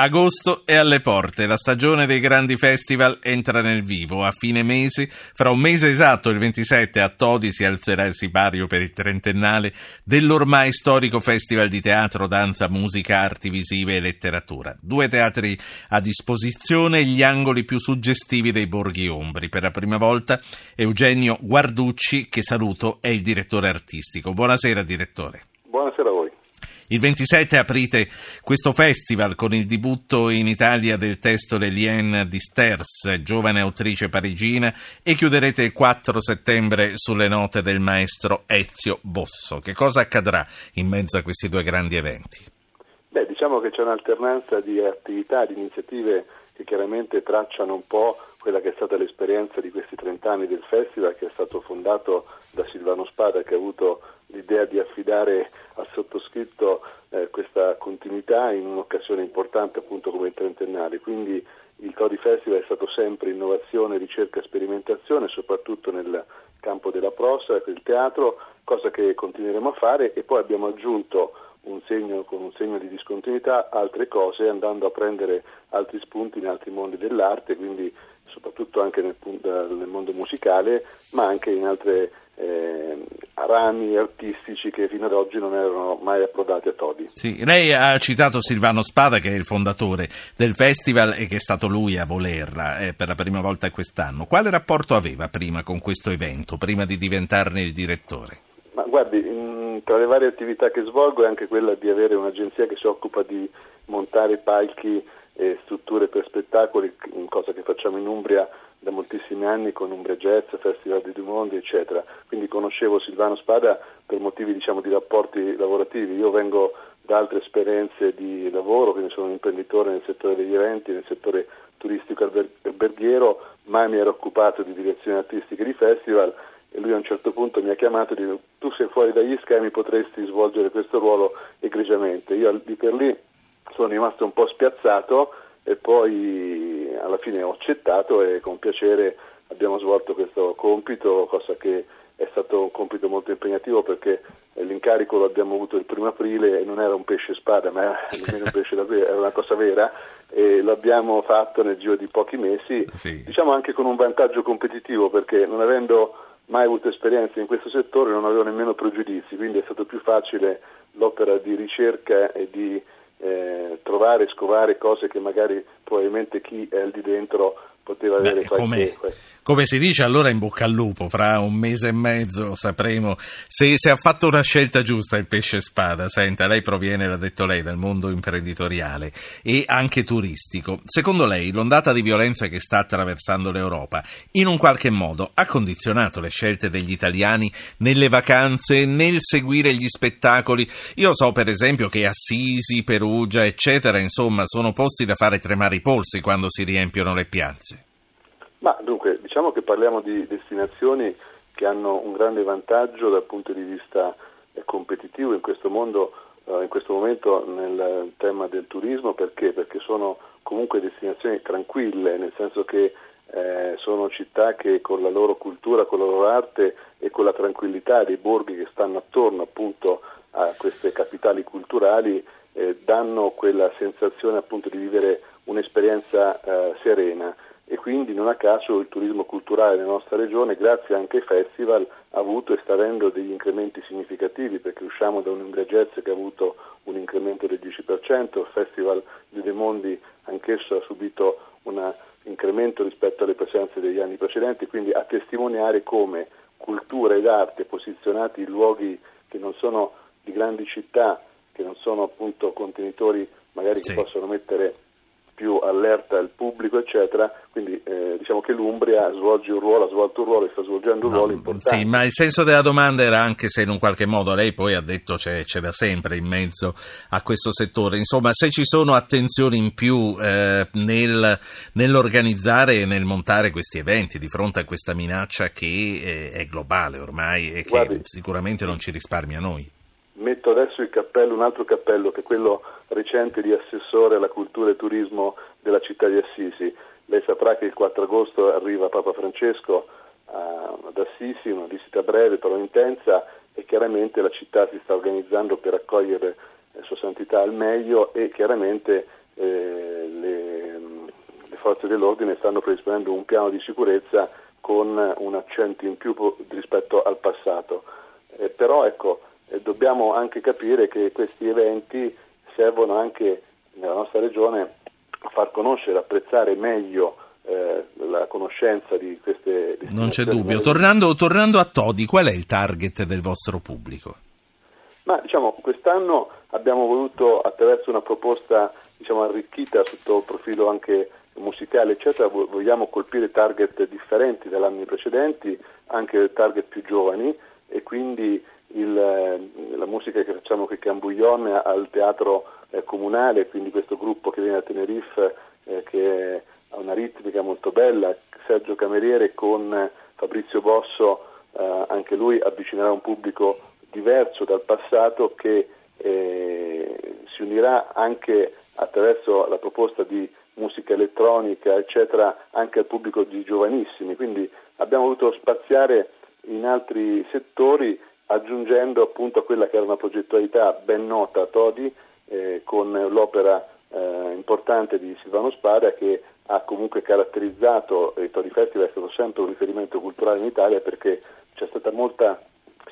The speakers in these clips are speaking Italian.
Agosto è alle porte, la stagione dei grandi festival entra nel vivo. A fine mese, fra un mese esatto, il 27, a Todi si alzerà il sipario per il trentennale dell'ormai storico festival di teatro, danza, musica, arti visive e letteratura. Due teatri a disposizione, gli angoli più suggestivi dei borghi ombri. Per la prima volta Eugenio Guarducci, che saluto, è il direttore artistico. Buonasera direttore. Buonasera a voi. Il 27 aprite questo festival con il debutto in Italia del testo Lelien di Sters, giovane autrice parigina, e chiuderete il 4 settembre sulle note del maestro Ezio Bosso. Che cosa accadrà in mezzo a questi due grandi eventi? Beh, diciamo che c'è un'alternanza di attività, di iniziative che chiaramente tracciano un po' quella che è stata l'esperienza di questi 30 anni del festival che è stato fondato da Silvano Spada che ha avuto l'idea di affidare al sottoscritto eh, questa continuità in un'occasione importante appunto come il trentennale. Quindi il Tori Festival è stato sempre innovazione, ricerca e sperimentazione, soprattutto nel campo della prosa, del teatro, cosa che continueremo a fare e poi abbiamo aggiunto un segno, con un segno di discontinuità altre cose andando a prendere altri spunti in altri mondi dell'arte, quindi soprattutto anche nel, nel mondo musicale, ma anche in altre eh, rami artistici che fino ad oggi non erano mai approdati a Todi. Sì, lei ha citato Silvano Spada che è il fondatore del festival e che è stato lui a volerla eh, per la prima volta quest'anno. Quale rapporto aveva prima con questo evento, prima di diventarne il direttore? Ma guardi, in, tra le varie attività che svolgo è anche quella di avere un'agenzia che si occupa di montare palchi e strutture per spettacoli, cosa che facciamo in Umbria da moltissimi anni con Umbria Jazz, Festival di Dumondi, eccetera. Quindi conoscevo Silvano Spada per motivi diciamo, di rapporti lavorativi. Io vengo da altre esperienze di lavoro, quindi sono un imprenditore nel settore degli eventi, nel settore turistico alberghiero, mai mi ero occupato di direzione artistica di festival e lui a un certo punto mi ha chiamato e detto tu sei fuori dagli schemi potresti svolgere questo ruolo egregiamente. Io lì per lì sono rimasto un po' spiazzato e poi alla fine ho accettato e con piacere abbiamo svolto questo compito, cosa che è stato un compito molto impegnativo perché l'incarico lo abbiamo avuto il primo aprile e non era un pesce spada, ma era, un pesce da era una cosa vera e l'abbiamo fatto nel giro di pochi mesi, sì. diciamo anche con un vantaggio competitivo perché non avendo mai avuto esperienza in questo settore non avevo nemmeno pregiudizi, quindi è stato più facile l'opera di ricerca e di eh, trovare scovare cose che magari probabilmente chi è lì dentro poteva avere Beh, qualche, come, come, si dice allora in bocca al lupo, fra un mese e mezzo sapremo se, se, ha fatto una scelta giusta il pesce spada. Senta, lei proviene, l'ha detto lei, dal mondo imprenditoriale e anche turistico. Secondo lei l'ondata di violenza che sta attraversando l'Europa in un qualche modo ha condizionato le scelte degli italiani nelle vacanze, nel seguire gli spettacoli? Io so per esempio che Assisi, Perugia, eccetera, insomma, sono posti da fare tremare i polsi quando si riempiono le piazze. Ma dunque, diciamo che parliamo di destinazioni che hanno un grande vantaggio dal punto di vista eh, competitivo in questo mondo, eh, in questo momento nel tema del turismo, perché? Perché sono comunque destinazioni tranquille, nel senso che eh, sono città che con la loro cultura, con la loro arte e con la tranquillità dei borghi che stanno attorno appunto a queste capitali culturali danno quella sensazione appunto di vivere un'esperienza serena e quindi non a caso il turismo culturale nella nostra regione, grazie anche ai festival, ha avuto e sta avendo degli incrementi significativi perché usciamo da un Jazz che ha avuto un incremento del 10%, il Festival di De Mondi anch'esso ha subito un incremento rispetto alle presenze degli anni precedenti, quindi a testimoniare come cultura ed arte posizionati in luoghi che non sono di grandi città, che non sono appunto contenitori magari sì. che possono mettere più allerta il pubblico, eccetera. Quindi eh, diciamo che l'Umbria svolge un ruolo, ha svolto un ruolo e sta svolgendo un no, ruolo importante. Sì, ma il senso della domanda era anche se in un qualche modo lei poi ha detto c'è, c'è da sempre in mezzo a questo settore. Insomma, se ci sono attenzioni in più eh, nel, nell'organizzare e nel montare questi eventi di fronte a questa minaccia che eh, è globale ormai e che Guardi, sicuramente non ci risparmia noi metto adesso cappello, un altro cappello che è quello recente di assessore alla cultura e turismo della città di Assisi. Lei saprà che il 4 agosto arriva Papa Francesco ad Assisi, una visita breve però intensa e chiaramente la città si sta organizzando per accogliere eh, Sua Santità al meglio e chiaramente eh, le, le, forze dell'ordine stanno predisponendo un piano di sicurezza con un accento in più rispetto al passato. Eh, però ecco, dobbiamo anche capire che questi eventi servono anche nella nostra regione a far conoscere, apprezzare meglio eh, la conoscenza di queste Non c'è dubbio. Tornando, tornando, a Todi, qual è il target del vostro pubblico? Ma diciamo, quest'anno abbiamo voluto attraverso una proposta diciamo, arricchita sotto il profilo anche musicale, eccetera, vogliamo colpire target differenti dagli anni precedenti, anche target più giovani e quindi il, la musica che facciamo qui a Cambuglion al teatro eh, comunale, quindi questo gruppo che viene da Tenerife eh, che ha una ritmica molto bella, Sergio Cameriere con Fabrizio Bosso, eh, anche lui avvicinerà un pubblico diverso dal passato che eh, si unirà anche attraverso la proposta di musica elettronica, eccetera, anche al pubblico di giovanissimi. Quindi abbiamo voluto spaziare in altri settori aggiungendo appunto a quella che era una progettualità ben nota a Todi eh, con l'opera eh, importante di Silvano Spada che ha comunque caratterizzato il Todi Festival, è stato sempre un riferimento culturale in Italia perché c'è stata molta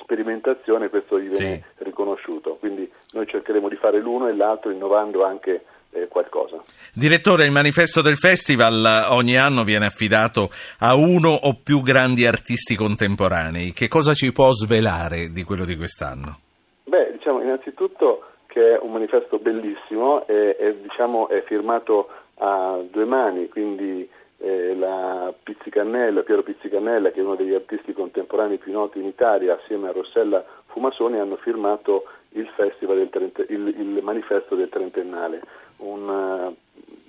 sperimentazione e questo gli viene sì. riconosciuto. Quindi noi cercheremo di fare l'uno e l'altro innovando anche qualcosa. Direttore, il manifesto del festival ogni anno viene affidato a uno o più grandi artisti contemporanei. Che cosa ci può svelare di quello di quest'anno? Beh, diciamo innanzitutto che è un manifesto bellissimo e, e diciamo, è firmato a due mani, quindi eh, la Pizzicannella, Piero Pizzicannella, che è uno degli artisti contemporanei più noti in Italia, assieme a Rossella Fumasoni, hanno firmato il, del, il, il manifesto del trentennale un uh,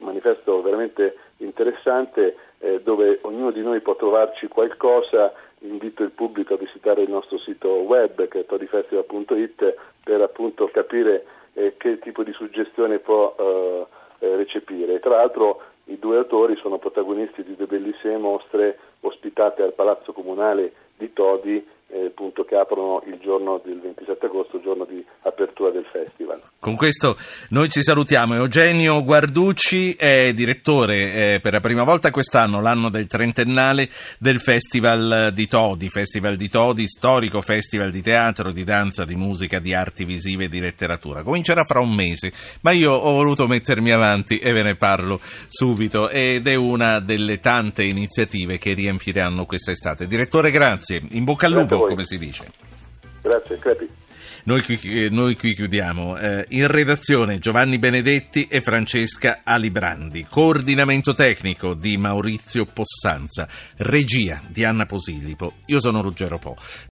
manifesto veramente interessante eh, dove ognuno di noi può trovarci qualcosa. Invito il pubblico a visitare il nostro sito web che è todifestival.it per appunto capire eh, che tipo di suggestione può eh, eh, recepire. Tra l'altro i due autori sono protagonisti di due bellissime mostre ospitate al Palazzo Comunale di Todi eh, appunto, che aprono il giorno del 27 agosto, giorno di apertura del festival. Con questo noi ci salutiamo. Eugenio Guarducci è direttore eh, per la prima volta quest'anno, l'anno del trentennale del Festival di Todi, Festival di Todi, storico festival di teatro, di danza, di musica, di arti visive e di letteratura. Comincerà fra un mese, ma io ho voluto mettermi avanti e ve ne parlo subito ed è una delle tante iniziative che riempiranno quest'estate. Direttore, grazie. In bocca al lupo come si dice. Grazie, crepi. Noi qui, noi qui chiudiamo. Eh, in redazione Giovanni Benedetti e Francesca Alibrandi. Coordinamento tecnico di Maurizio Possanza. Regia di Anna Posillipo. Io sono Ruggero Po.